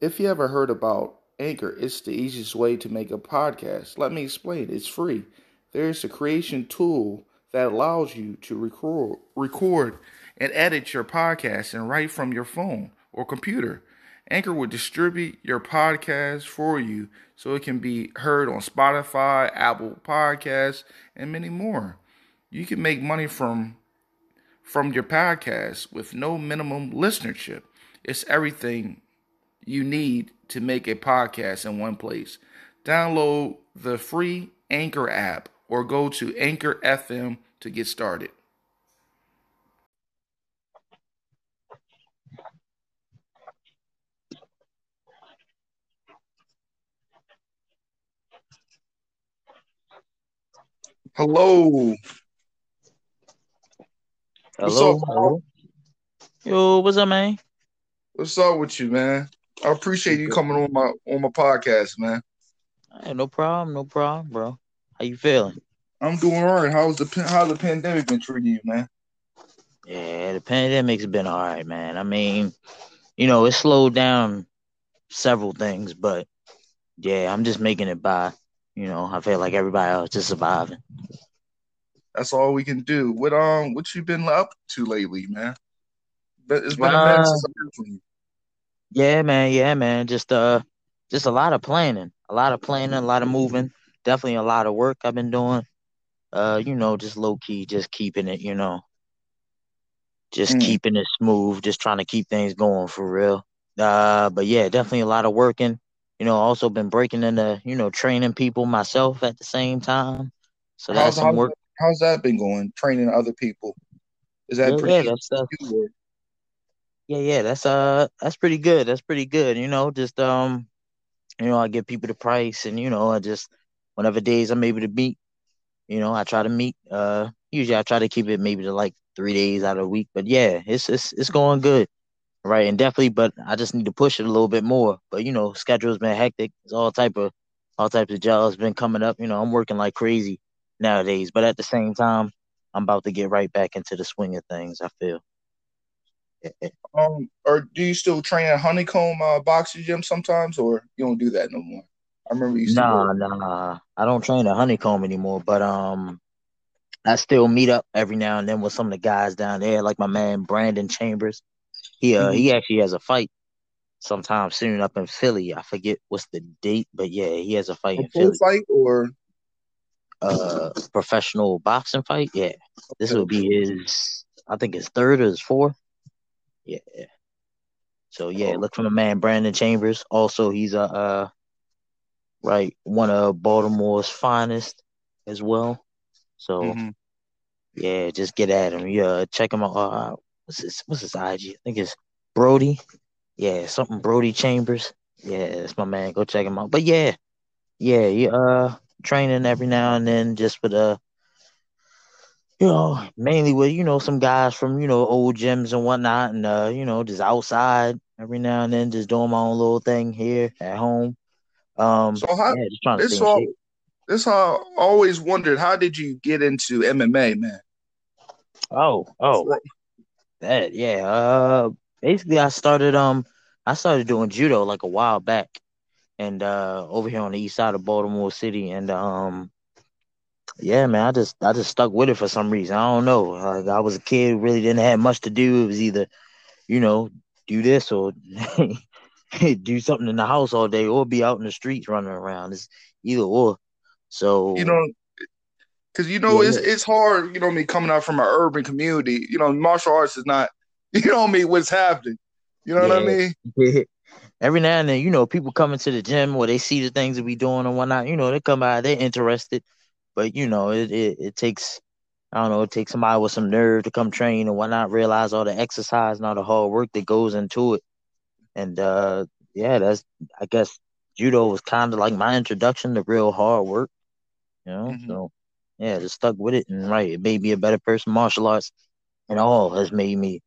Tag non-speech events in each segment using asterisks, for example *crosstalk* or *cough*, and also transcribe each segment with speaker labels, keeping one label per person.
Speaker 1: If you ever heard about Anchor, it's the easiest way to make a podcast. Let me explain. It's free. There's a creation tool that allows you to record, record and edit your podcast and write from your phone or computer. Anchor will distribute your podcast for you so it can be heard on Spotify, Apple Podcasts, and many more. You can make money from from your podcast with no minimum listenership. It's everything you need to make a podcast in one place. Download the free Anchor app or go to Anchor FM to get started. Hello.
Speaker 2: Hello.
Speaker 1: What's up,
Speaker 2: hello. Yo, what's up, man?
Speaker 1: What's up with you, man? I appreciate you coming on my on my podcast, man.
Speaker 2: Hey, no problem, no problem, bro. How you feeling?
Speaker 1: I'm doing all right. How's the how's the pandemic been treating you, man?
Speaker 2: Yeah, the pandemic's been all right, man. I mean, you know, it slowed down several things, but yeah, I'm just making it by. You know, I feel like everybody else just surviving.
Speaker 1: That's all we can do. What um, what you been up to lately, man? But it's been a
Speaker 2: Uh,
Speaker 1: minute since I heard from you.
Speaker 2: Yeah, man, yeah, man. Just uh, just a lot of planning, a lot of planning, a lot of moving. Definitely a lot of work I've been doing. Uh, you know, just low key, just keeping it. You know, just
Speaker 1: Mm.
Speaker 2: keeping it smooth, just trying to keep things going for real. Uh, but yeah, definitely a lot of working. You know, also been breaking into, you know, training people myself at the same time. So
Speaker 1: How's
Speaker 2: that's some
Speaker 1: how's
Speaker 2: work.
Speaker 1: how's that been going? Training other people is that
Speaker 2: Yeah,
Speaker 1: pretty
Speaker 2: yeah, that's?
Speaker 1: Or?
Speaker 2: Yeah, yeah, that's uh, that's pretty good. That's pretty good. You know, just um, you know, I give people the price, and you know, I just whenever days I'm able to meet, you know, I try to meet. Uh, usually I try to keep it maybe to like three days out of the week. But yeah, it's it's it's going good. Right, and definitely, but I just need to push it a little bit more. But you know, schedule's been hectic. It's all type of all types of jobs been coming up. You know, I'm working like crazy nowadays. But at the same time, I'm about to get right back into the swing of things. I feel.
Speaker 1: Um, or do you still train at Honeycomb uh, Boxing Gym sometimes, or you don't do that no more? I remember you to
Speaker 2: Nah, nah, I don't train at Honeycomb anymore. But um, I still meet up every now and then with some of the guys down there, like my man Brandon Chambers. He uh
Speaker 1: Mhm.
Speaker 2: he actually has a fight sometime soon up in Philly. I forget what's the date, but yeah, he has a fight
Speaker 1: A
Speaker 2: in
Speaker 1: full
Speaker 2: Philly.
Speaker 1: fight or
Speaker 2: uh professional boxing fight. Yeah. This will be his I think his third or his fourth. Yeah. So yeah,
Speaker 1: Oh.
Speaker 2: look for my man Brandon Chambers. Also he's a uh right one of Baltimore's finest as well. So
Speaker 1: Mhm.
Speaker 2: yeah, just get at him. Yeah, check him out. Uh, what's his what's his IG? I think it's Brody. Yeah, something Brody Chambers. Yeah, it's my man. Go check him out. But yeah, yeah, yeah, uh training every now and then just with uh you know, mainly with, you know, some guys from, you know, old gyms and whatnot and uh, you know, just outside every now and then, just doing my own little thing here at home. Um
Speaker 1: so how
Speaker 2: yeah, just trying to
Speaker 1: this all this how I always wondered how did you get into MMA, man?
Speaker 2: Oh, oh, that yeah. Uh basically I started um I started doing judo like a while back and uh over here on the east side of Baltimore City and um yeah man I just I just stuck with it for some reason. I don't know. Like I was a kid, really didn't have much to do. It was either, you know, do this or *laughs* do something in the house all day or be out in the streets running around. It's either or. So
Speaker 1: You know, because you know
Speaker 2: Yeah,
Speaker 1: it's it's hard. You know me coming out from an urban community. You know, martial arts is not. *laughs* You know I me what's happening. You know what I
Speaker 2: Yeah.
Speaker 1: mean? *laughs*
Speaker 2: Every now and then, you know, people come into the gym where they see the things that we doing and whatnot. You know, they come by, they're interested, but you know, it, it it takes, I don't know, it takes somebody with some nerve to come train and whatnot, realize all the exercise and all the hard work that goes into it. And uh, yeah, that's I guess judo was kind of like my introduction to real hard work. You know,
Speaker 1: Mhm.
Speaker 2: so yeah, just stuck with it and right, it made me a better person. Martial arts and all has made me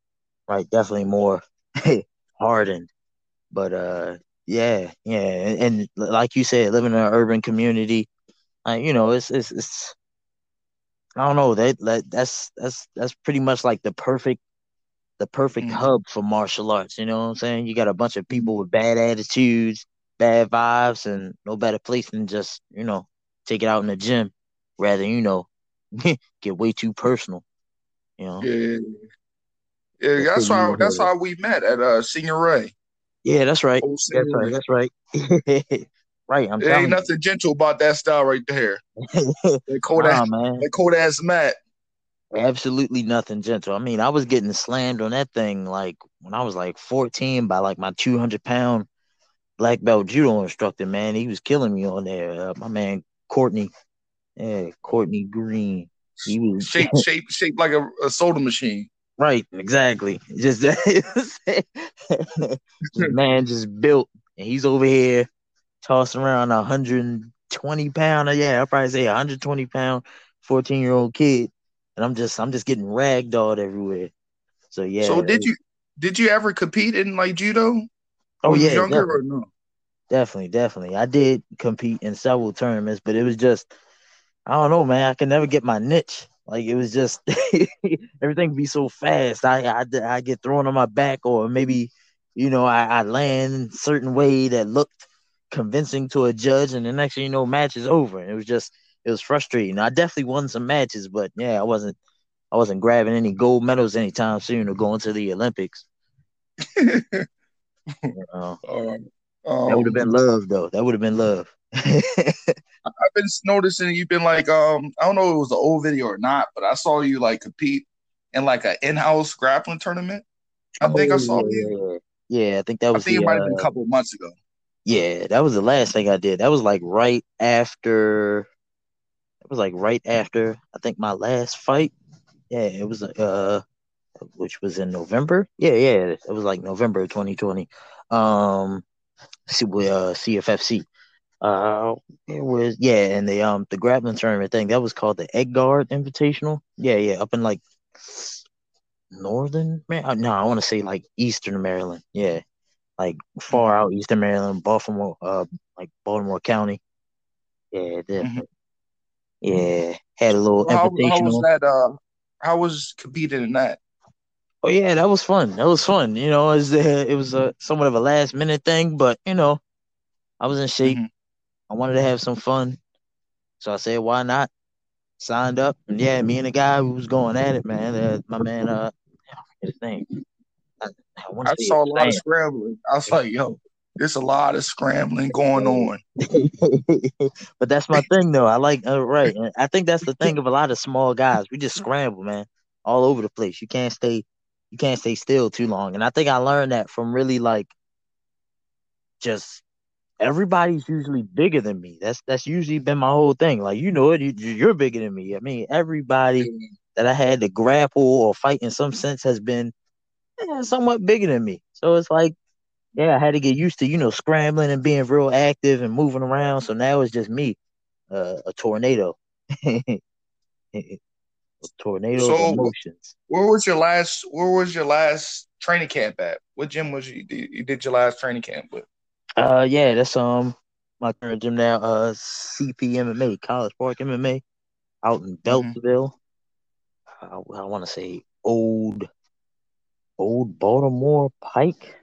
Speaker 2: right definitely more *laughs* hardened. But uh, yeah, yeah, and, and like you said, living in an urban community, like you know, it's it's it's I don't know that that that's that's that's pretty much like the perfect the perfect
Speaker 1: Mhm.
Speaker 2: hub for martial arts. You know what I'm saying? You got a bunch of people with bad attitudes, bad vibes, and no better place than just you know take it out in the gym, rather you know *laughs* get way too personal. You know?
Speaker 1: Yeah, yeah.
Speaker 2: That's
Speaker 1: That's how that's how we met at uh Senior Ray.
Speaker 2: Yeah, that's right. That's right. That's right. *laughs* right. I'm
Speaker 1: There ain't
Speaker 2: telling
Speaker 1: nothing gentle about that style right there.
Speaker 2: you. *laughs*
Speaker 1: That cold
Speaker 2: nah,
Speaker 1: ass,
Speaker 2: man.
Speaker 1: that cold ass Matt.
Speaker 2: Absolutely nothing gentle. I mean, I was getting slammed on that thing like when I was like 14 by like my 200 pound black belt judo instructor. Man, he was killing me on there. Uh, my man Courtney, yeah, Courtney Green. He was
Speaker 1: Shaped, shaped, *laughs* shaped like a, a soda machine.
Speaker 2: right, exactly. *laughs* Just man just built, and he's over here tossing around a 120 pound. Yeah, I'll probably say a 120 pound 14 year old kid, and I'm just I'm just getting ragdolled everywhere. So yeah.
Speaker 1: So did you did you ever compete in like judo?
Speaker 2: Oh yeah,
Speaker 1: younger
Speaker 2: definitely,
Speaker 1: or no?
Speaker 2: definitely, definitely. I did compete in several tournaments, but it was just I don't know, man. I could never get my niche. Like it was just *laughs* everything be so fast. I, I I get thrown on my back, or maybe you know I, I land certain way that looked convincing to a judge, and the next thing you know, match is over. And it was just it was frustrating. I definitely won some matches, but yeah, I wasn't I wasn't grabbing any gold medals anytime soon or going to the Olympics. *laughs* You know,
Speaker 1: Um,
Speaker 2: that would have
Speaker 1: um,
Speaker 2: been love, though. That would have been love.
Speaker 1: I've been noticing you've been like um I don't know if it was an old video or not, but I saw you like compete in like an in-house grappling tournament. I think I
Speaker 2: Oh,
Speaker 1: saw
Speaker 2: yeah,
Speaker 1: you.
Speaker 2: yeah, I think that
Speaker 1: I
Speaker 2: was
Speaker 1: think
Speaker 2: the
Speaker 1: it might have been a
Speaker 2: uh,
Speaker 1: couple of months ago.
Speaker 2: Yeah, that was the last thing I did. That was like right after. It was like right after I think my last fight. Yeah, it was uh, which was in November. Yeah, yeah, it was like November 2020. Um, see, uh, CFFC. Uh, it was yeah, and the um the grappling tournament thing that was called the Edgard Invitational. Yeah, yeah, up in like northern. Mar- No, I want to say like eastern Maryland. Yeah, like far out eastern Maryland, Baltimore, uh, like Baltimore County. Yeah, definitely. Yeah, had a little
Speaker 1: How, how was that? Uh, how was competing in that?
Speaker 2: Oh yeah, that was fun. That was fun. You know, it was, uh, it was a somewhat of a last minute thing, but you know, I was in shape.
Speaker 1: Mhm.
Speaker 2: I wanted to have some fun, so I said, why not? Signed up, and yeah, me and the guy who was going at it, man. Uh, my man, uh, forget his name. I, I
Speaker 1: I saw a lot of scrambling. I was like, yo, there's a lot of scrambling going on. *laughs*
Speaker 2: but that's my thing, though. I like uh, right. I think that's the thing of a lot of small guys. We just scramble, man, all over the place. You can't stay, you can't stay still too long. And I think I learned that from really like just everybody's usually bigger than me. That's that's usually been my whole thing. Like you know it, you, you're bigger than me. I mean, everybody that I had to grapple or fight in some sense has been eh, somewhat bigger than me. So it's like, yeah, I had to get used to you know scrambling and being real active and moving around. So now it's just me, uh, a tornado, *laughs* a tornado
Speaker 1: So,
Speaker 2: of emotions.
Speaker 1: Where was your last? Where was your last training camp at? What gym was you? You did your last training camp with?
Speaker 2: Uh, yeah, that's um my current gym now. Uh, CP MMA, College Park MMA, out in Beltsville. I, I want to say old, old Baltimore Pike.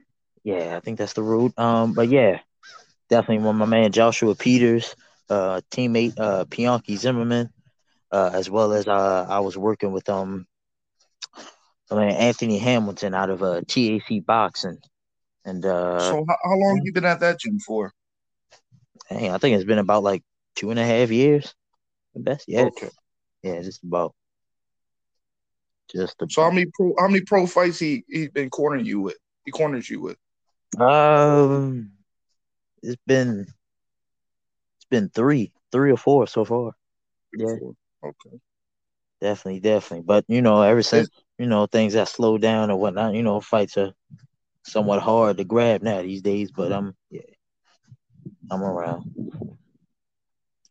Speaker 2: Yeah, I think that's the road. Um, but yeah, definitely my man Joshua Peters, uh, teammate uh Pianki Zimmerman, uh, as well as uh I was working with um, my man Anthony Hamilton out of uh TAC Boxing, and uh,
Speaker 1: So how, how long you been at that gym for?
Speaker 2: Hey, I think it's been about like two and a half years. The best, yeah,
Speaker 1: Okay.
Speaker 2: yeah, just about. Just
Speaker 1: So how many pro how many pro fights he he been cornering you with? He corners you with.
Speaker 2: Um, it's been it's been three, three or four so far. Yeah.
Speaker 1: Before. Okay.
Speaker 2: Definitely, definitely. But you know, ever since you know things have slowed down or whatnot, you know, fights are somewhat hard to grab now these days. But I'm yeah, I'm around.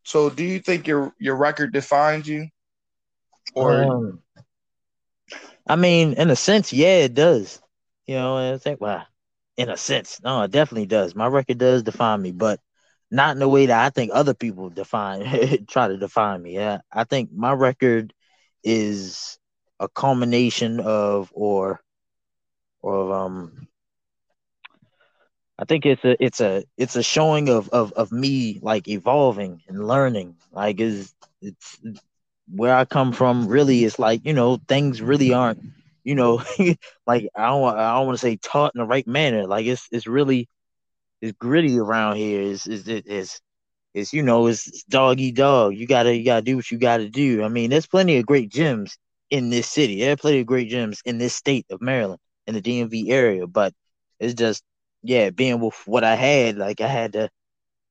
Speaker 1: So do you think your your record defines you? Or
Speaker 2: Um, I mean, in a sense, yeah, it does. You know, and it's like, wow, in a sense, no, it definitely does. My record does define me, but not in the way that I think other people define, *laughs* try to define me. Yeah, I think my record is a culmination of, or or um I think it's a it's a it's a showing of of of me like evolving and learning. Like is it's where I come from really is like, you know, things really aren't, you know, *laughs* like I don't I don't want to say taught in the right manner. Like it's it's really it's gritty around here. Is is it is it's you know, it's dog eat dog. You gotta you gotta do what you gotta do. I mean, there's plenty of great gyms in this city. There are plenty of great gyms in this state of Maryland, in the DMV area, but it's just yeah, being with what I had, like I had to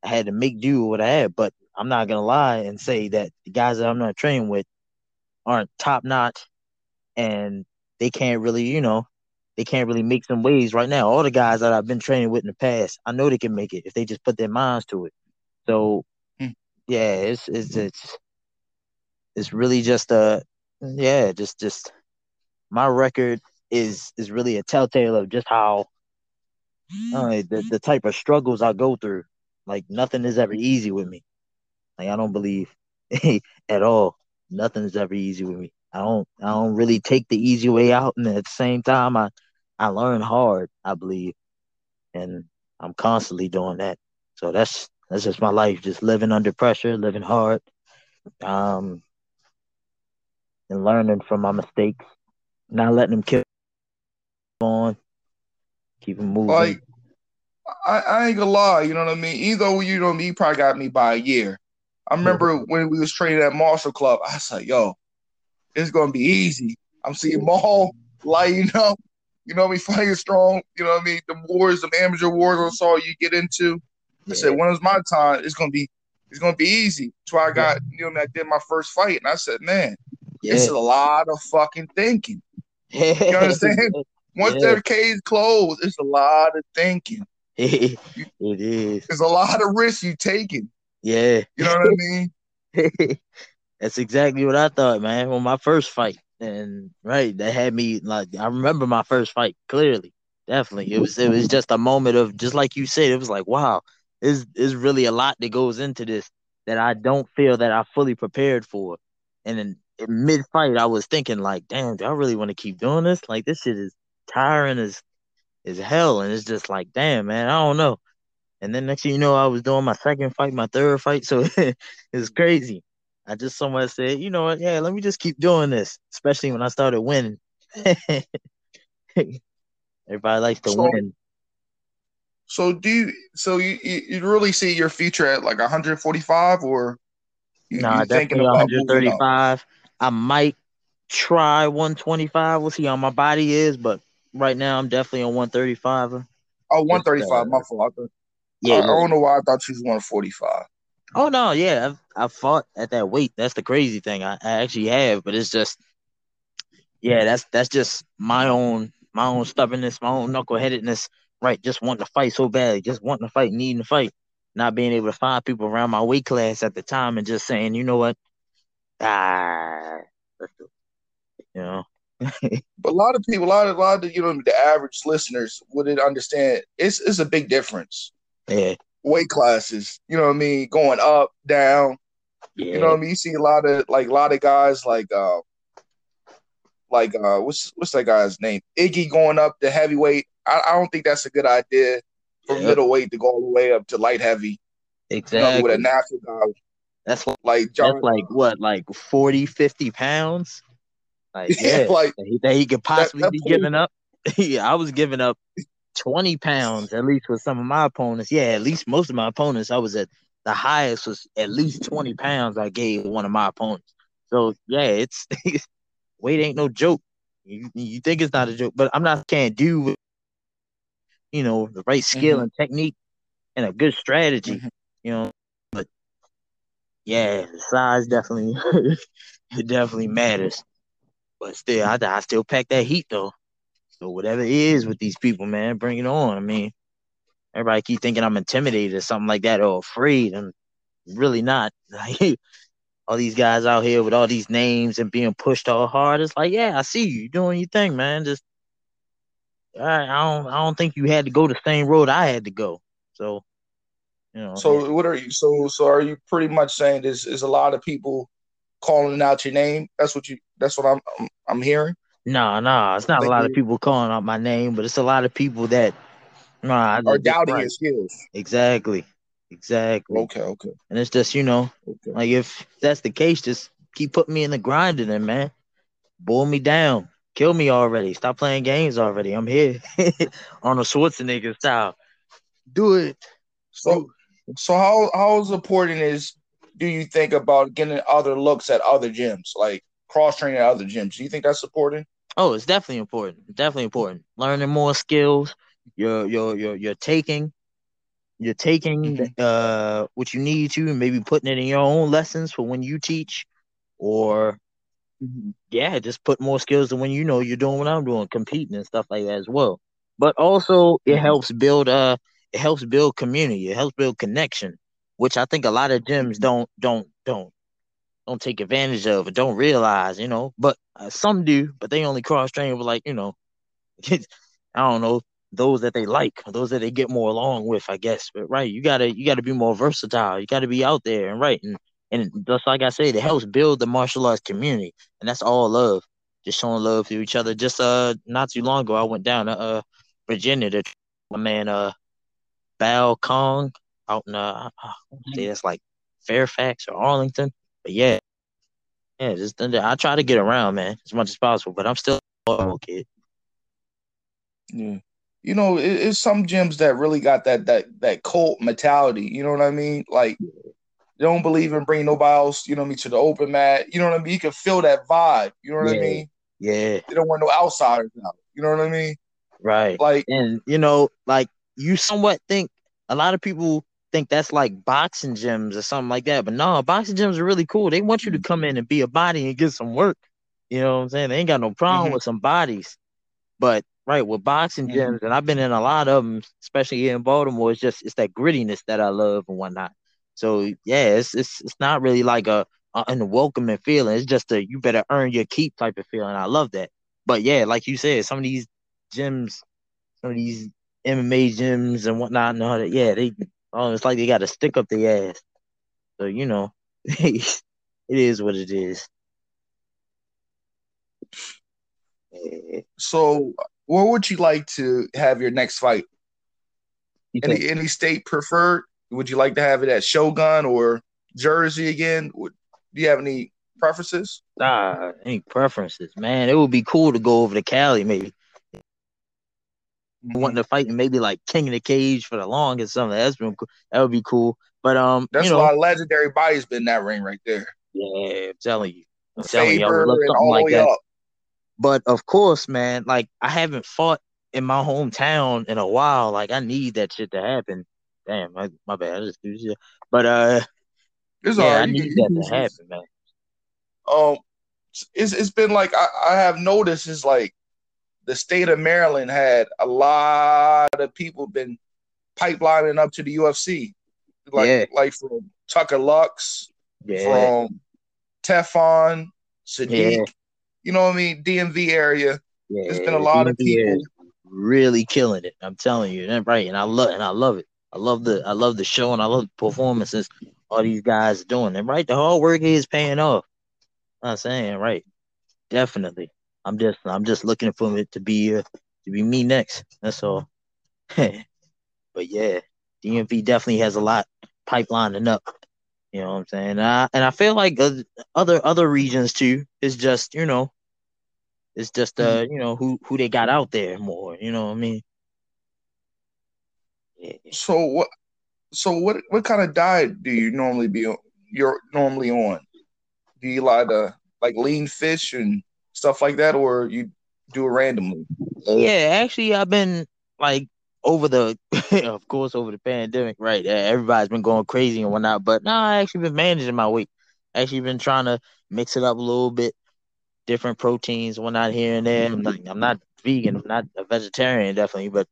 Speaker 2: I had to make do with what I had. But I'm not gonna lie and say that the guys that I'm not training with aren't top notch and they can't really, you know, they can't really make some waves right now. All the guys that I've been training with in the past, I know they can make it if they just put their minds to it. So hmm. yeah, it's it's it's it's really just a yeah, just just my record is is really a telltale of just how uh, the, the type of struggles I go through. Like nothing is ever easy with me. Like I don't believe *laughs* at all. Nothing's ever easy with me. I don't I don't really take the easy way out and at the same time I I learn hard, I believe. And I'm constantly doing that. So that's that's just my life, just living under pressure, living hard. Um and learning from my mistakes, not letting them kill on, keep them moving.
Speaker 1: Like I, I ain't gonna lie, you know what I mean? Though you know me probably got me by a year. I remember when we was training at Marshall Club, I was like, yo, it's gonna be easy. I'm seeing Maul lighting up, you know what I mean, *laughs* fighting strong, you know what I mean? The wars, the amateur wars I saw you get into. I said, when is my time? It's gonna be it's gonna be easy. So I got, you know, I did my first fight and I said, man, yeah. it's a lot of fucking thinking. *laughs* You understand? Once yeah. their cage closed, it's a lot of thinking. *laughs*
Speaker 2: it is.
Speaker 1: There's a lot of risk you taking.
Speaker 2: Yeah.
Speaker 1: You know what I
Speaker 2: mean? *laughs* That's exactly what I thought, man. On my first fight. And right, that had me like I remember my first fight clearly. Definitely. It was it was just a moment of just like you said, it was like, wow, is is really a lot that goes into this that I don't feel that I fully prepared for. And then mid fight, I was thinking like, damn, do I really want to keep doing this? Like this shit is tiring as is hell, and it's just like, damn, man, I don't know. And then next thing you know, I was doing my second fight, my third fight, so *laughs* it's crazy. I just somewhere said, you know what, yeah, let me just keep doing this, especially when I started winning. *laughs* Everybody likes to so, win.
Speaker 1: So do you? So you you really see your future at like 145 or?
Speaker 2: You, nah, definitely 135. I might try 125. We'll see how my body is, but right now I'm definitely on 135.
Speaker 1: Oh, 135, uh, my fault. Yeah, I, I, don't know why I thought she was 145.
Speaker 2: Oh no, yeah, I've I fought at that weight. That's the crazy thing. I, I actually have, but it's just, yeah, that's that's just my own my own stubbornness, my own knuckleheadedness. Right, just wanting to fight so badly, just wanting to fight, needing to fight, not being able to find people around my weight class at the time, and just saying, you know what, ah, you know, *laughs*
Speaker 1: but a lot of people, a lot of, a lot of you know, the average listeners wouldn't understand. It's it's a big difference.
Speaker 2: Yeah.
Speaker 1: Weight classes, you know what I mean, going up, down. Yeah. You know what I mean. You see a lot of like a lot of guys like uh like uh what's what's that guy's name? Iggy going up to heavyweight. I, I don't think that's a good idea from yep. middleweight to go all the way up to light heavy.
Speaker 2: Exactly. You know,
Speaker 1: with a natural guy.
Speaker 2: That's like John, that's like what, like 40, 50 pounds? Like, *laughs* yeah, like that he, that he could possibly that, that be giving up. *laughs* yeah, I was giving up 20 pounds at least with some of my opponents. Yeah, at least most of my opponents, I was at the highest was at least 20 pounds I gave one of my opponents. So yeah, it's *laughs* weight ain't no joke. You, you think it's not a joke, but I'm not can't do you know the right skill mm-hmm. and technique and a good strategy, mm-hmm. you know. But yeah, size definitely *laughs* it definitely matters. But still, I, I still pack that heat though. So whatever it is with these people, man, bring it on. I mean, everybody keep thinking I'm intimidated or something like that or afraid. I'm really not. *laughs* all these guys out here with all these names and being pushed all hard. It's like, yeah, I see you doing your thing, man. Just I, don't I don't think you had to go the same road I had to go. So you know.
Speaker 1: So what are you so so are you pretty much saying there's is a lot of people calling out your name. That's what you. That's what I'm. I'm, I'm hearing.
Speaker 2: Nah, nah, it's not a lot of people calling out my name, but it's a lot of people that nah,
Speaker 1: are doubting right. your skills.
Speaker 2: Exactly, exactly.
Speaker 1: Okay, okay.
Speaker 2: And it's just you know, okay. like if that's the case, just keep putting me in the grind, then man, boil me down, kill me already. Stop playing games already. I'm here *laughs* on a Schwarzenegger style. Do it.
Speaker 1: So, so how how important is do you think about getting other looks at other gyms, like cross training at other gyms? Do you think that's important?
Speaker 2: Oh, it's definitely important. Definitely important. Learning more skills. You're you're you're you're taking you're taking mm-hmm. uh what you need to and maybe putting it in your own lessons for when you teach or mm-hmm. yeah, just put more skills than when you know you're doing what I'm doing, competing and stuff like that as well. But also it mm-hmm. helps build uh it helps build community, it helps build connection, which I think a lot of gyms don't don't don't don't take advantage of or don't realize, you know. But uh, some do, but they only cross train with like you know, *laughs* I don't know those that they like, those that they get more along with, I guess. But right, you gotta you gotta be more versatile. You gotta be out there and right, and and just like I said, it helps build the martial arts community, and that's all love. Just showing love to each other. Just uh, not too long ago, I went down to uh Virginia to my man uh, Bao Kong out in uh, I say that's like Fairfax or Arlington. But yeah, yeah, just I try to get around, man, as much as possible. But I'm still a kid.
Speaker 1: Yeah, you know, it, it's some gyms that really got that that that cult mentality. You know what I mean? Like, they don't believe in bringing nobody else. You know what I mean to the open mat. You know what I mean? You can feel that vibe. You know what
Speaker 2: yeah.
Speaker 1: I mean?
Speaker 2: Yeah.
Speaker 1: They don't want no outsiders out. You know what I mean?
Speaker 2: Right.
Speaker 1: Like,
Speaker 2: and you know, like you somewhat think a lot of people think that's like boxing gyms or something like that. But no, boxing gyms are really cool. They want you to come in and be a body and get some work. You know what I'm saying? They ain't got no problem mm-hmm. with some bodies. But right with boxing mm-hmm. gyms, and I've been in a lot of them, especially here in Baltimore. It's just it's that grittiness that I love and whatnot. So yeah, it's it's it's not really like a, a an welcoming feeling. It's just a you better earn your keep type of feeling. I love that. But yeah, like you said, some of these gyms, some of these MMA gyms and whatnot, and all that, yeah, they Oh, it's like they got to stick up their ass. So you know, *laughs* it is what it is.
Speaker 1: So, where would you like to have your next fight? Any any state preferred? Would you like to have it at Shogun or Jersey again? Would, do you have any preferences?
Speaker 2: Ah, any preferences, man? It would be cool to go over to Cali, maybe wanting to fight and maybe like King of the Cage for the longest something. That's been cool. That would be cool. But um,
Speaker 1: that's
Speaker 2: you know,
Speaker 1: a lot of legendary bodies been in that ring right there.
Speaker 2: Yeah, I'm telling you, I'm telling you, I would love something like that. Up. But of course, man, like I haven't fought in my hometown in a while. Like I need that shit to happen. Damn, my, my bad. I just do shit. But uh, it's yeah, I need that to happen, man.
Speaker 1: Um, it's it's been like I, I have noticed is like the state of Maryland had a lot of people been pipelining up to the UFC, like yeah. like from Tucker Lutz, yeah. from Tefon, Sodiq. Yeah. You know what I mean? DMV area. There's been a lot DMV of people
Speaker 2: really killing it. I'm telling you, and right, and I love and I love it. I love the I love the show and I love the performances all these guys doing. And right, the hard work is paying off. I'm saying right, definitely. I'm just I'm just looking for it to be uh, to be me next. That's all. *laughs* but yeah, DMV definitely has a lot pipelining up. You know what I'm saying? And I, and I feel like other other regions too is just you know, it's just uh mm-hmm. you know who who they got out there more. You know what I mean?
Speaker 1: Yeah. So what? So what? What kind of diet do you normally be you're normally on? Do you like to like lean fish and stuff like that, or you do it randomly?
Speaker 2: Yeah, actually, I've been like over the, *laughs* of course, over the pandemic, right? Everybody's been going crazy and whatnot, but no, I actually been managing my weight. Actually, been trying to mix it up a little bit, different proteins, whatnot here and there. I'm not, I'm not vegan, I'm not a vegetarian, definitely, but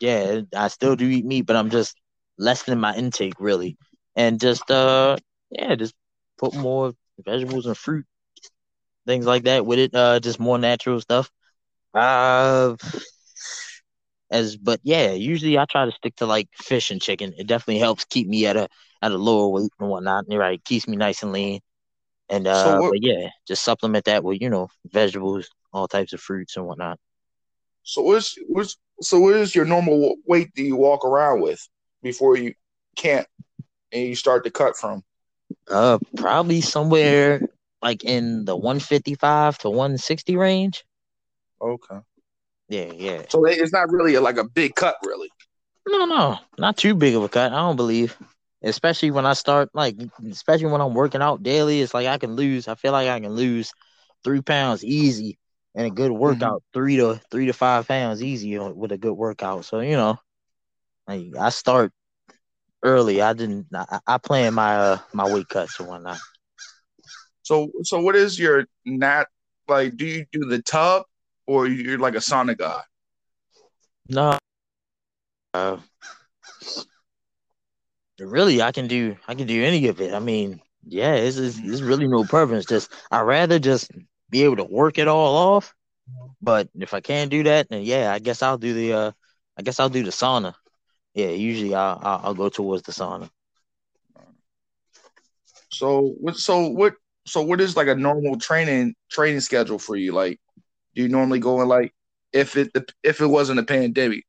Speaker 2: yeah, I still do eat meat, but I'm just lessening my intake really, and just uh, yeah, just put more vegetables and fruit things like that with it. Uh, just more natural stuff. Uh, as but yeah, usually I try to stick to like fish and chicken. It definitely helps keep me at a at a lower weight and whatnot. And right, keeps me nice and lean. And uh, so what, but yeah, just supplement that with you know vegetables, all types of fruits and whatnot.
Speaker 1: So what's what's so what is your normal weight that you walk around with before you can't and you start to cut from?
Speaker 2: Uh, probably somewhere like in the 155 to 160 range.
Speaker 1: Okay.
Speaker 2: Yeah, yeah.
Speaker 1: So it's not really a, like a big cut, really.
Speaker 2: No, no, not too big of a cut. I don't believe. Especially when I start like, especially when I'm working out daily, it's like I can lose. I feel like I can lose three pounds easy and a good workout. Mm-hmm. Three to three to five pounds easy with a good workout. So you know, like I start early. I didn't. I, I plan my uh, my weight cuts and whatnot.
Speaker 1: So so what is your nat like? Do you do the tub or you're like a sauna guy?
Speaker 2: No. Uh, really, I can do I can do any of it. I mean, yeah, it's it's, it's really no preference. Just I rather just be able to work it all off. But if I can't do that, then yeah, I guess I'll do the uh, I guess I'll do the sauna yeah, usually I'll, I'll, I'll go towards the sauna.
Speaker 1: So what? So what? So what is like a normal training training schedule for you? Like, do you normally go in like if it if it wasn't a pandemic,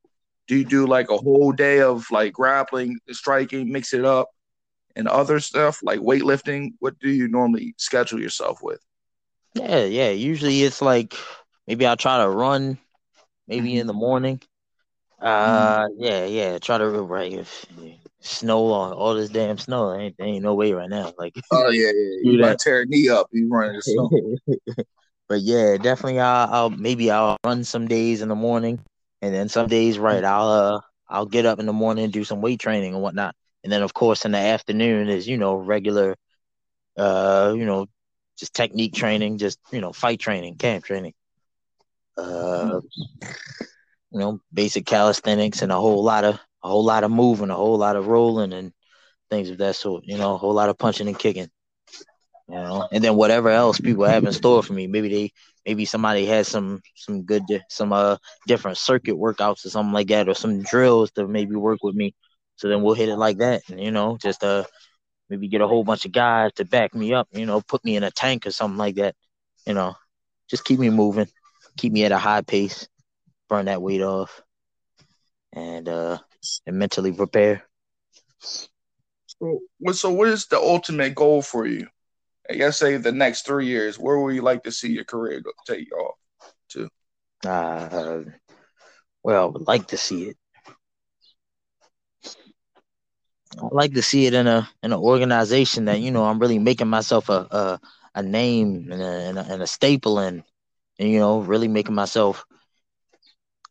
Speaker 1: do you do like a whole day of like grappling, striking, mix it up, and other stuff like weightlifting? What do you normally schedule yourself with?
Speaker 2: Yeah, yeah. Usually it's like maybe I'll try to run, maybe in the morning, uh, mm. yeah, yeah. Try to right if snow on all this damn snow. Ain't ain't no way right now. Like,
Speaker 1: oh yeah, yeah. *laughs* You might tear a knee up. You running the snow. *laughs*
Speaker 2: but yeah, definitely. I'll, I'll maybe I'll run some days in the morning, and then some days, right? I'll uh I'll get up in the morning and do some weight training and whatnot, and then of course in the afternoon is you know regular, uh, you know, just technique training, just you know fight training, camp training. Uh, you know, basic calisthenics and a whole lot of a whole lot of moving, a whole lot of rolling and things of that sort. You know, a whole lot of punching and kicking. You know, and then whatever else people have in store for me. Maybe they, maybe somebody has some some good some uh different circuit workouts or something like that, or some drills to maybe work with me. So then we'll hit it like that, and you know, just uh maybe get a whole bunch of guys to back me up. You know, put me in a tank or something like that. You know, just keep me moving, keep me at a high pace burn that weight off, and uh, and mentally prepare.
Speaker 1: So, so what is the ultimate goal for you? I guess say the next three years. Where would you like to see your career go, take you off to?
Speaker 2: Uh, well, I would like to see it. I like to see it in a in an organization that you know I'm really making myself a a, a name and a, and a, and a staple in, and you know really making myself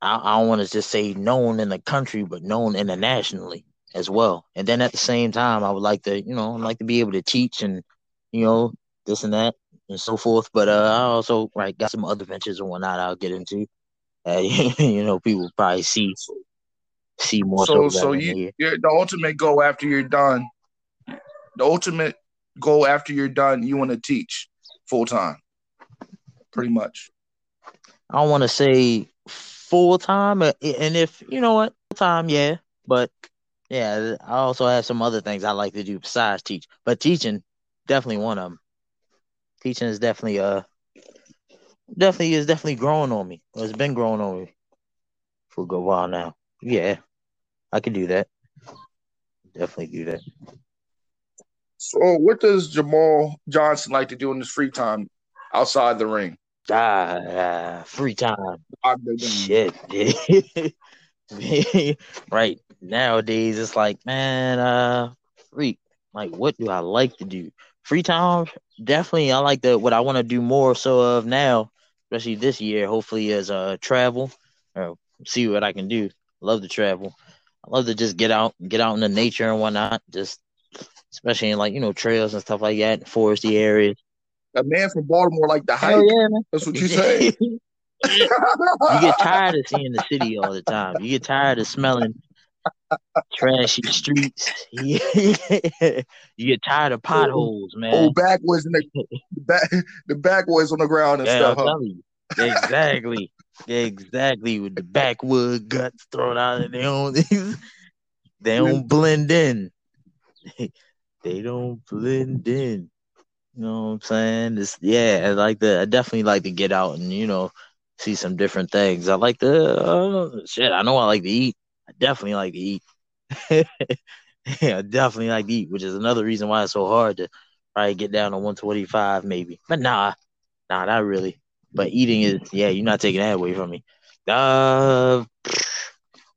Speaker 2: I, I don't want to just say known in the country, but known internationally as well. And then at the same time, I would like to, you know, I'd like to be able to teach and, you know, this and that and so forth. But uh, I also right got some other ventures and whatnot I'll get into. Uh, *laughs* you know, people probably see see more.
Speaker 1: So, so, you, the ultimate goal after you're done. The ultimate goal after you're done, you want to teach full time, pretty much.
Speaker 2: I don't want to say full time, uh, and if you know what, full time, yeah. But yeah, I also have some other things I like to do besides teach. But teaching, definitely one of them. Teaching is definitely uh, definitely is definitely growing on me. It's been growing on me for a good while now. Yeah, I can do that. Definitely do that.
Speaker 1: So, what does Jamal Johnson like to do in his free time outside the ring?
Speaker 2: Ah, free time. Shit. *laughs* right. Nowadays it's like, man, uh free. Like what do I like to do? Free time, definitely I like the what I want to do more so of now, especially this year, hopefully is uh travel or see what I can do. Love to travel. I love to just get out, get out in the nature and whatnot. Just especially in like, you know, trails and stuff like that, foresty areas
Speaker 1: a man from Baltimore like the hike. Yeah, That's what you say. *laughs* you
Speaker 2: get tired of seeing the city all the time. You get tired of smelling trashy streets. *laughs* you get tired of oh, potholes, man.
Speaker 1: Oh, Old backwoods in the, the *laughs* back, the backwoods on the ground and yeah, stuff. Huh?
Speaker 2: Exactly, exactly. With the backwood guts thrown out, and they don't, they don't blend in. they don't blend in. You know what I'm saying? It's, yeah, I like the. I definitely like to get out and you know see some different things. I like to uh, shit. I know I like to eat. I definitely like to eat. *laughs* yeah, definitely like to eat, which is another reason why it's so hard to probably get down to 125 maybe. But nah, nah, not really. But eating is yeah, you're not taking that away from me. Uh,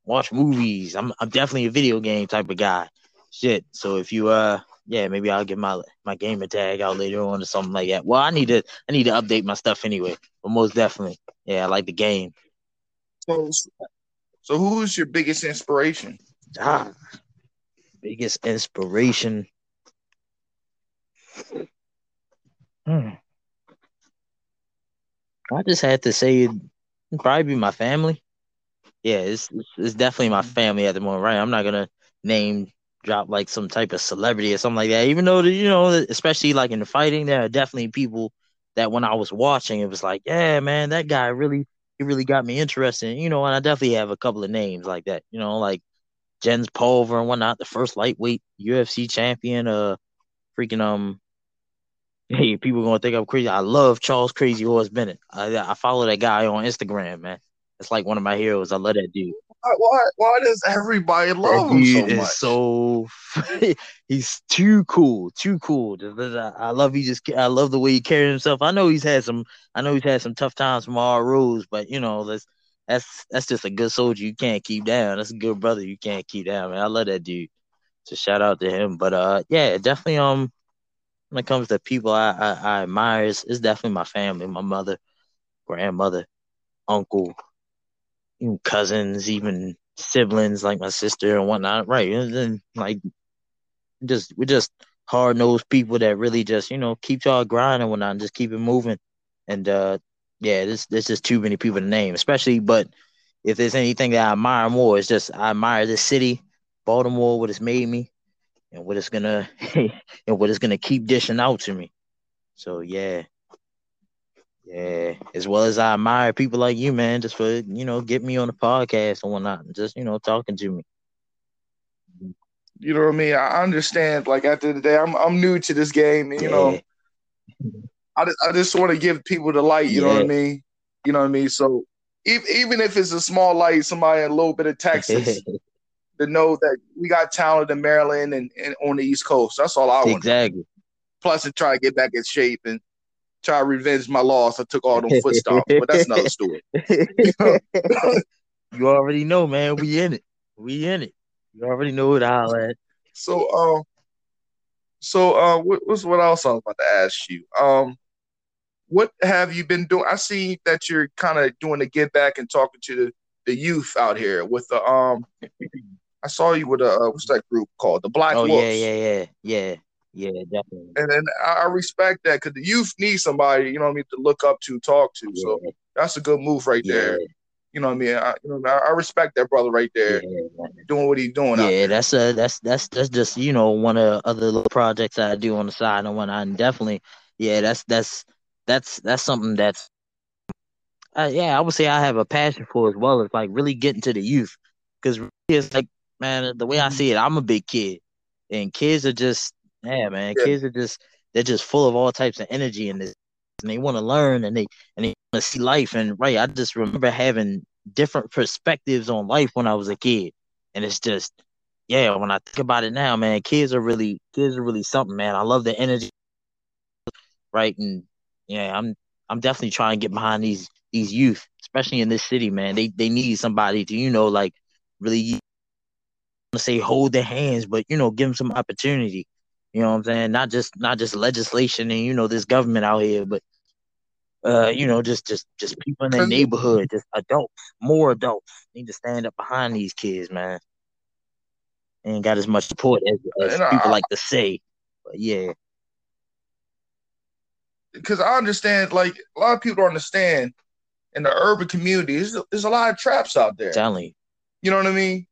Speaker 2: watch movies. I'm I'm definitely a video game type of guy. Shit. So if you uh yeah, maybe I'll get my my gamer tag out later on or something like that. Well, I need to I need to update my stuff anyway. But most definitely, yeah, I like the game.
Speaker 1: So, so who's your biggest inspiration?
Speaker 2: Ah, biggest inspiration. Hmm. I just had to say it. probably be my family. Yeah, it's, it's definitely my family at the moment, right? I'm not gonna name drop like some type of celebrity or something like that. Even though you know, especially like in the fighting, there are definitely people that when I was watching, it was like, yeah, man, that guy really, he really got me interested. You know, and I definitely have a couple of names like that. You know, like Jens Pulver and whatnot, the first lightweight UFC champion. Uh, freaking um, *laughs* hey, people gonna think I'm crazy. I love Charles Crazy Horse Bennett. I I follow that guy on Instagram, man. It's like one of my heroes. I love that dude.
Speaker 1: Why, why does everybody love him so much?
Speaker 2: Is so *laughs* he's too cool, too cool. I love he just I love the way he carries himself. I know he's had some I know he's had some tough times from all rules, but you know that's that's that's just a good soldier you can't keep down. That's a good brother you can't keep down, man. I love that dude. So shout out to him. But uh yeah, definitely um when it comes to people I I, I admire, it's, it's definitely my family, my mother, grandmother, uncle, cousins, even siblings like my sister and whatnot, right? And like just we're just hard nosed people that really just, you know, keep y'all grinding and whatnot and just keep it moving. And uh yeah, there's there's just too many people to name, especially but if there's anything that I admire more, it's just I admire this city, Baltimore, what it's made me and what it's gonna *laughs* and what it's gonna keep dishing out to me. So yeah, yeah, as well as I admire people like you, man, just for you know, get me on the podcast and whatnot, and just you know, talking to me.
Speaker 1: You know what I mean? I understand. Like at the end of the day, I'm I'm new to this game. And, You yeah. know, I just, I just want to give people the light. You yeah. know what I mean? You know what I mean? So even even if it's a small light, somebody a little bit of Texas. *laughs* to know that we got talent in Maryland and, and on the East Coast. That's all I want.
Speaker 2: Exactly.
Speaker 1: Plus, to try to get back in shape and try to revenge my loss. I took all them foot stomps, but that's another *laughs* story.
Speaker 2: you already know, man. We in it. We in it. You already know what I'll at.
Speaker 1: So, um, so uh, what, what's what else I was about to ask you? Um, what have you been doing? I see that you're kind of doing a get back and talking to the, the youth out here with the um. I saw you with a uh, what's that group called? The Black
Speaker 2: oh,
Speaker 1: Wolves.
Speaker 2: yeah, yeah, yeah, yeah. Yeah, definitely.
Speaker 1: And then I respect that because the youth need somebody, you know what I mean, to look up to, talk to. Yeah. So that's a good move right yeah. there. You know what I mean? I, you know, I respect that brother right there, yeah. doing what he's doing.
Speaker 2: Yeah, that's a that's that's that's just you know one of the other little projects I do on the side and whatnot. And definitely, yeah, that's that's that's that's something that's uh, yeah, I would say I have a passion for as well as like really getting to the youth because it's like man, the way I see it, I'm a big kid, and kids are just yeah, man. Yeah. Kids are just they're just full of all types of energy in this, and they want to learn and they and they want to see life. And right, I just remember having different perspectives on life when I was a kid, and it's just yeah. When I think about it now, man, kids are really kids are really something, man. I love the energy, right? And yeah, I'm I'm definitely trying to get behind these these youth, especially in this city, man. They they need somebody to you know like really to say hold their hands, but you know give them some opportunity you know what I'm saying? Not just not just legislation and you know this government out here, but uh, you know, just just just people in the neighborhood, just adults, more adults need to stand up behind these kids, man. Ain't got as much support as, as people I, like to say, but yeah.
Speaker 1: Because I understand, like a lot of people don't understand in the urban communities, there's, there's a lot of traps out there.
Speaker 2: Telling you.
Speaker 1: You know what I mean?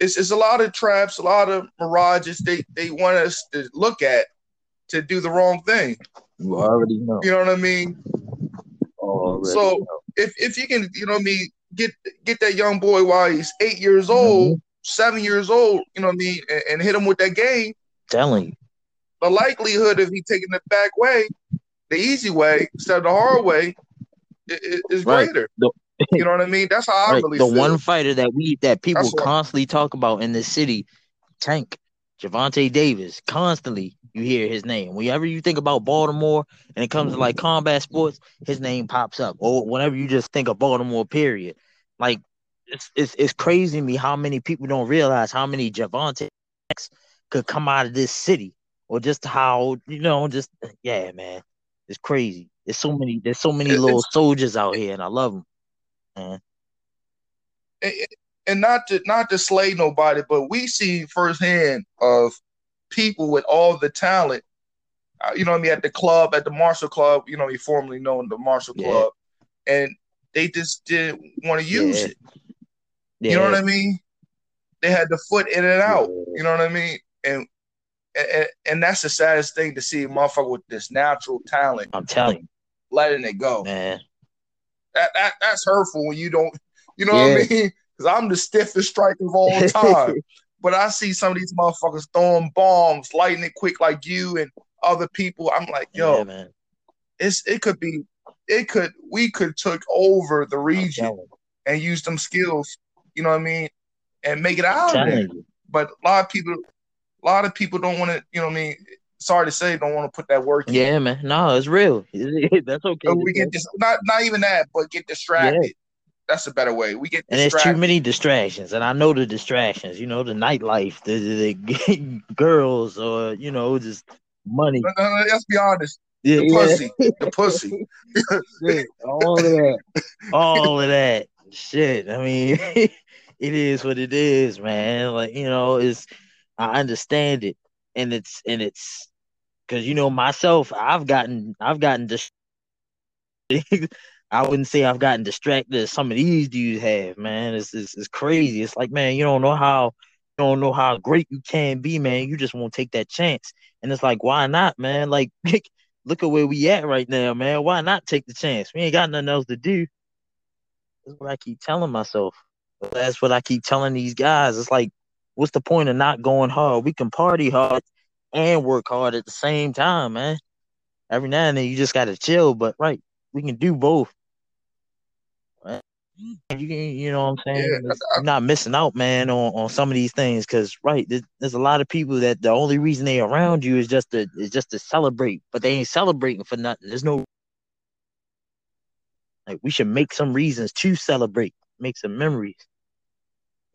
Speaker 1: It's, it's a lot of traps, a lot of mirages they, they want us to look at to do the wrong thing.
Speaker 2: You already know.
Speaker 1: You know what I mean? Already so know. if if you can, you know what I mean, get get that young boy while he's eight years mm-hmm. old, seven years old, you know what I mean, and, and hit him with that game.
Speaker 2: Telling you.
Speaker 1: the likelihood of he taking the back way, the easy way instead of the hard way, is, is
Speaker 2: Right.
Speaker 1: greater.
Speaker 2: The-
Speaker 1: You know what I mean? That's how I
Speaker 2: Right.
Speaker 1: really
Speaker 2: the
Speaker 1: feel.
Speaker 2: one fighter that we that people
Speaker 1: That's what-
Speaker 2: constantly talk about in this city, Tank, Gervonta Davis, constantly you hear his name. Whenever you think about Baltimore and it comes to like combat sports, his name pops up. Or whenever you just think of Baltimore, period. Like it's it's it's crazy to me how many people don't realize how many Javante could come out of this city. Or just how, you know, just yeah, man. It's crazy. There's so many there's so many
Speaker 1: It-
Speaker 2: little soldiers out here and I love them.
Speaker 1: And, and not to not to slay nobody, but we see firsthand of people with all the talent. Uh, you know what I mean? At the club, at the Marshall Club, you know, we formerly known the Marshall
Speaker 2: Yeah.
Speaker 1: Club, and they just didn't want to use
Speaker 2: Yeah.
Speaker 1: it. You know what I mean? They had the foot in and out.
Speaker 2: Yeah.
Speaker 1: You know what I mean? And and, and that's the saddest thing to see a motherfucker with this natural talent
Speaker 2: I'm telling you,
Speaker 1: letting it go.
Speaker 2: man.
Speaker 1: That, that that's hurtful when you don't. You know what I mean? Because I'm the stiffest striker of all *laughs* time. But I see some of these motherfuckers throwing bombs, lighting it quick like you and other people. I'm like, yo,
Speaker 2: yeah, man.
Speaker 1: it's it could be, it could we could took over the region and use them skills. You know what I mean? And make it out of there. But a lot of people, a lot of people don't want to. You know what I mean? Sorry to say, don't want to put that work in.
Speaker 2: Yeah, man. No, it's real. *laughs* That's okay.
Speaker 1: So we get this, not not even that, but get distracted. That's a better way. We get
Speaker 2: and there's too many distractions, and I know the distractions. You know, the nightlife, the, the, the *laughs* girls, or you know, just money.
Speaker 1: No, no, no, let's be honest.
Speaker 2: Yeah,
Speaker 1: The
Speaker 2: yeah.
Speaker 1: pussy, *laughs* the pussy.
Speaker 2: Shit, all of that, all of that shit. I mean, it is what it is, man. Like you know, it's I understand it, and it's and it's because you know myself, I've gotten I've gotten dis- *laughs* I wouldn't say I've gotten distracted as some of these dudes have, man. It's, it's it's crazy. It's like, man, you don't know how you don't know how great you can be, man. You just won't take that chance. And it's like, why not, man? Like, *laughs* look at where we at right now, man. Why not take the chance? We ain't got nothing else to do. That's what I keep telling myself. That's what I keep telling these guys. It's like, what's the point of not going hard? We can party hard and work hard at the same time, man. Every now and then you just gotta chill, but right, we can do both. Right? You can, you know what I'm saying?
Speaker 1: Yeah,
Speaker 2: It's- You're not missing out, man, on, on some of these things. Cause right, there's, there's a lot of people that the only reason they around you is just to is just to celebrate, but they ain't celebrating for nothing. There's no like we should make some reasons to celebrate, make some memories.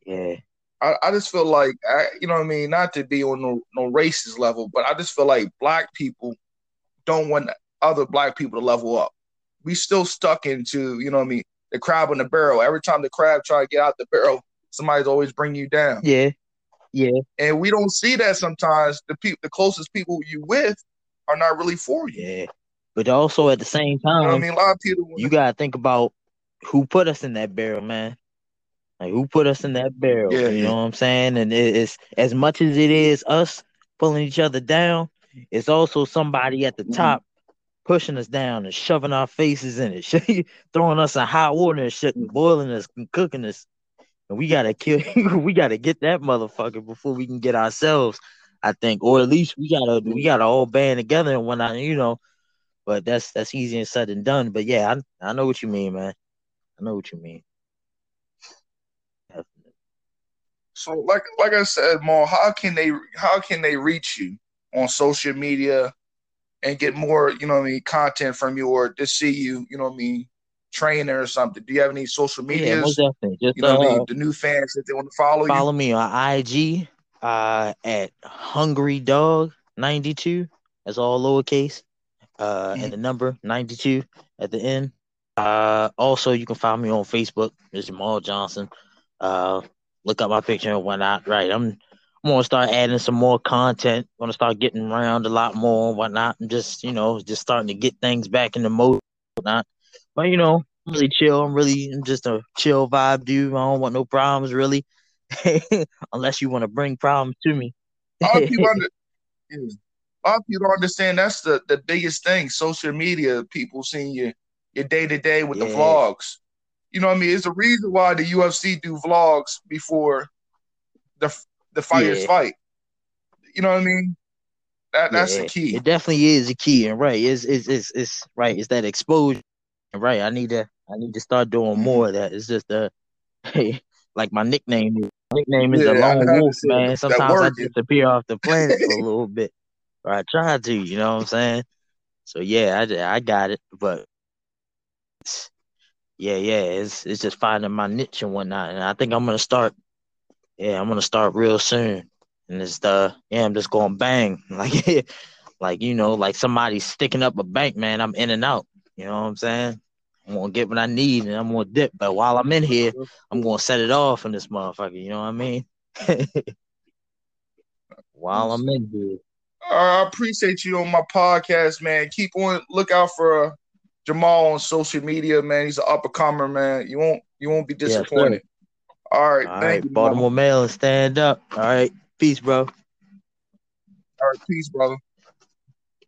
Speaker 2: Yeah,
Speaker 1: I, I just feel like I, you know what I mean. Not to be on no, no racist level, but I just feel like black people don't want other black people to level up. We still stuck into you know what I mean. The crab in the barrel. Every time the crab try to get out the barrel, somebody's always bring you down.
Speaker 2: yeah, yeah.
Speaker 1: And we don't see that sometimes. The people, the closest people you with, are not really for you.
Speaker 2: Yeah. But also at the same
Speaker 1: You know I mean? A lot of people.
Speaker 2: you gotta think about who put us in that barrel, man. Like who put us in that barrel?
Speaker 1: Yeah,
Speaker 2: you
Speaker 1: yeah.
Speaker 2: know what I'm saying? And it, it's as much as it is us pulling each other down, it's also somebody at the
Speaker 1: Mhm.
Speaker 2: top pushing us down and shoving our faces in it, *laughs* throwing us in hot water and shit, and boiling us and cooking us. And we gotta kill. *laughs* we gotta get that motherfucker before we can get ourselves. I think, or at least we gotta we gotta all band together and whatnot. You know, but that's that's easier said than done. But yeah, I I know what you mean, man. I know what you mean. Definitely.
Speaker 1: So, like, like I said, Maul, how can they, how can they reach you on social media and get more, you know, what I mean, content from you, or to see you, you know, what I mean, training or something? Do you have any social
Speaker 2: Yeah, most definitely. Just
Speaker 1: you know, what I
Speaker 2: uh,
Speaker 1: mean, the new fans that they want to follow,
Speaker 2: follow
Speaker 1: you.
Speaker 2: me on IG uh at Hungry Dog 92. That's all lowercase. Uh
Speaker 1: Mhm.
Speaker 2: and the number 92 at the end. Uh also you can find me on Facebook, it's Jamal Johnson. Uh look up my picture and whatnot. Right. I'm I'm gonna start adding some more content. gonna start getting around a lot more and whatnot. I'm just, you know, just starting to get things back in the mode whatnot. But you know, I'm really chill. I'm really I'm just a chill vibe dude. I don't want no problems really. *laughs* Unless you want to bring problems to me.
Speaker 1: A lot of people under, yeah. a lot of people don't understand that's the the biggest thing. Social media, people seeing you your day to day with the vlogs. You know what I mean? It's the reason why the UFC do vlogs before the the fighters
Speaker 2: Yeah.
Speaker 1: fight. You know what I mean? That that's
Speaker 2: yeah,
Speaker 1: the key.
Speaker 2: It definitely is a key, and right, it's it's it's, it's right. It's that exposure, right? I need to I need to start doing
Speaker 1: Mhm.
Speaker 2: more of that. It's just a *laughs* hey, like my nickname is nickname is
Speaker 1: Yeah,
Speaker 2: the lone wolf, man. Sometimes I disappear off the planet for a *laughs* little bit, or I try to, you know what I'm saying? So yeah, I I got it, but yeah, yeah, it's it's just finding my niche and whatnot, and I think I'm gonna start. Yeah, I'm gonna start real soon, and it's the yeah, I'm just going bang *laughs* like like you know, like somebody sticking up a bank, man. I'm in and out. You know what I'm saying? I'm gonna get what I need, and I'm gonna dip. But while I'm in here, I'm gonna set it off in this motherfucker. You know what I mean? *laughs* while I'm in here.
Speaker 1: I appreciate you on my podcast, man. Keep on look out for uh, Jamal on social media, man. He's an up and comer, man. You won't you won't be
Speaker 2: Yes,
Speaker 1: disappointed. All right,
Speaker 2: All
Speaker 1: thank
Speaker 2: right,
Speaker 1: you,
Speaker 2: Baltimore Mail, stand up. All right, peace, bro.
Speaker 1: All right, peace, brother.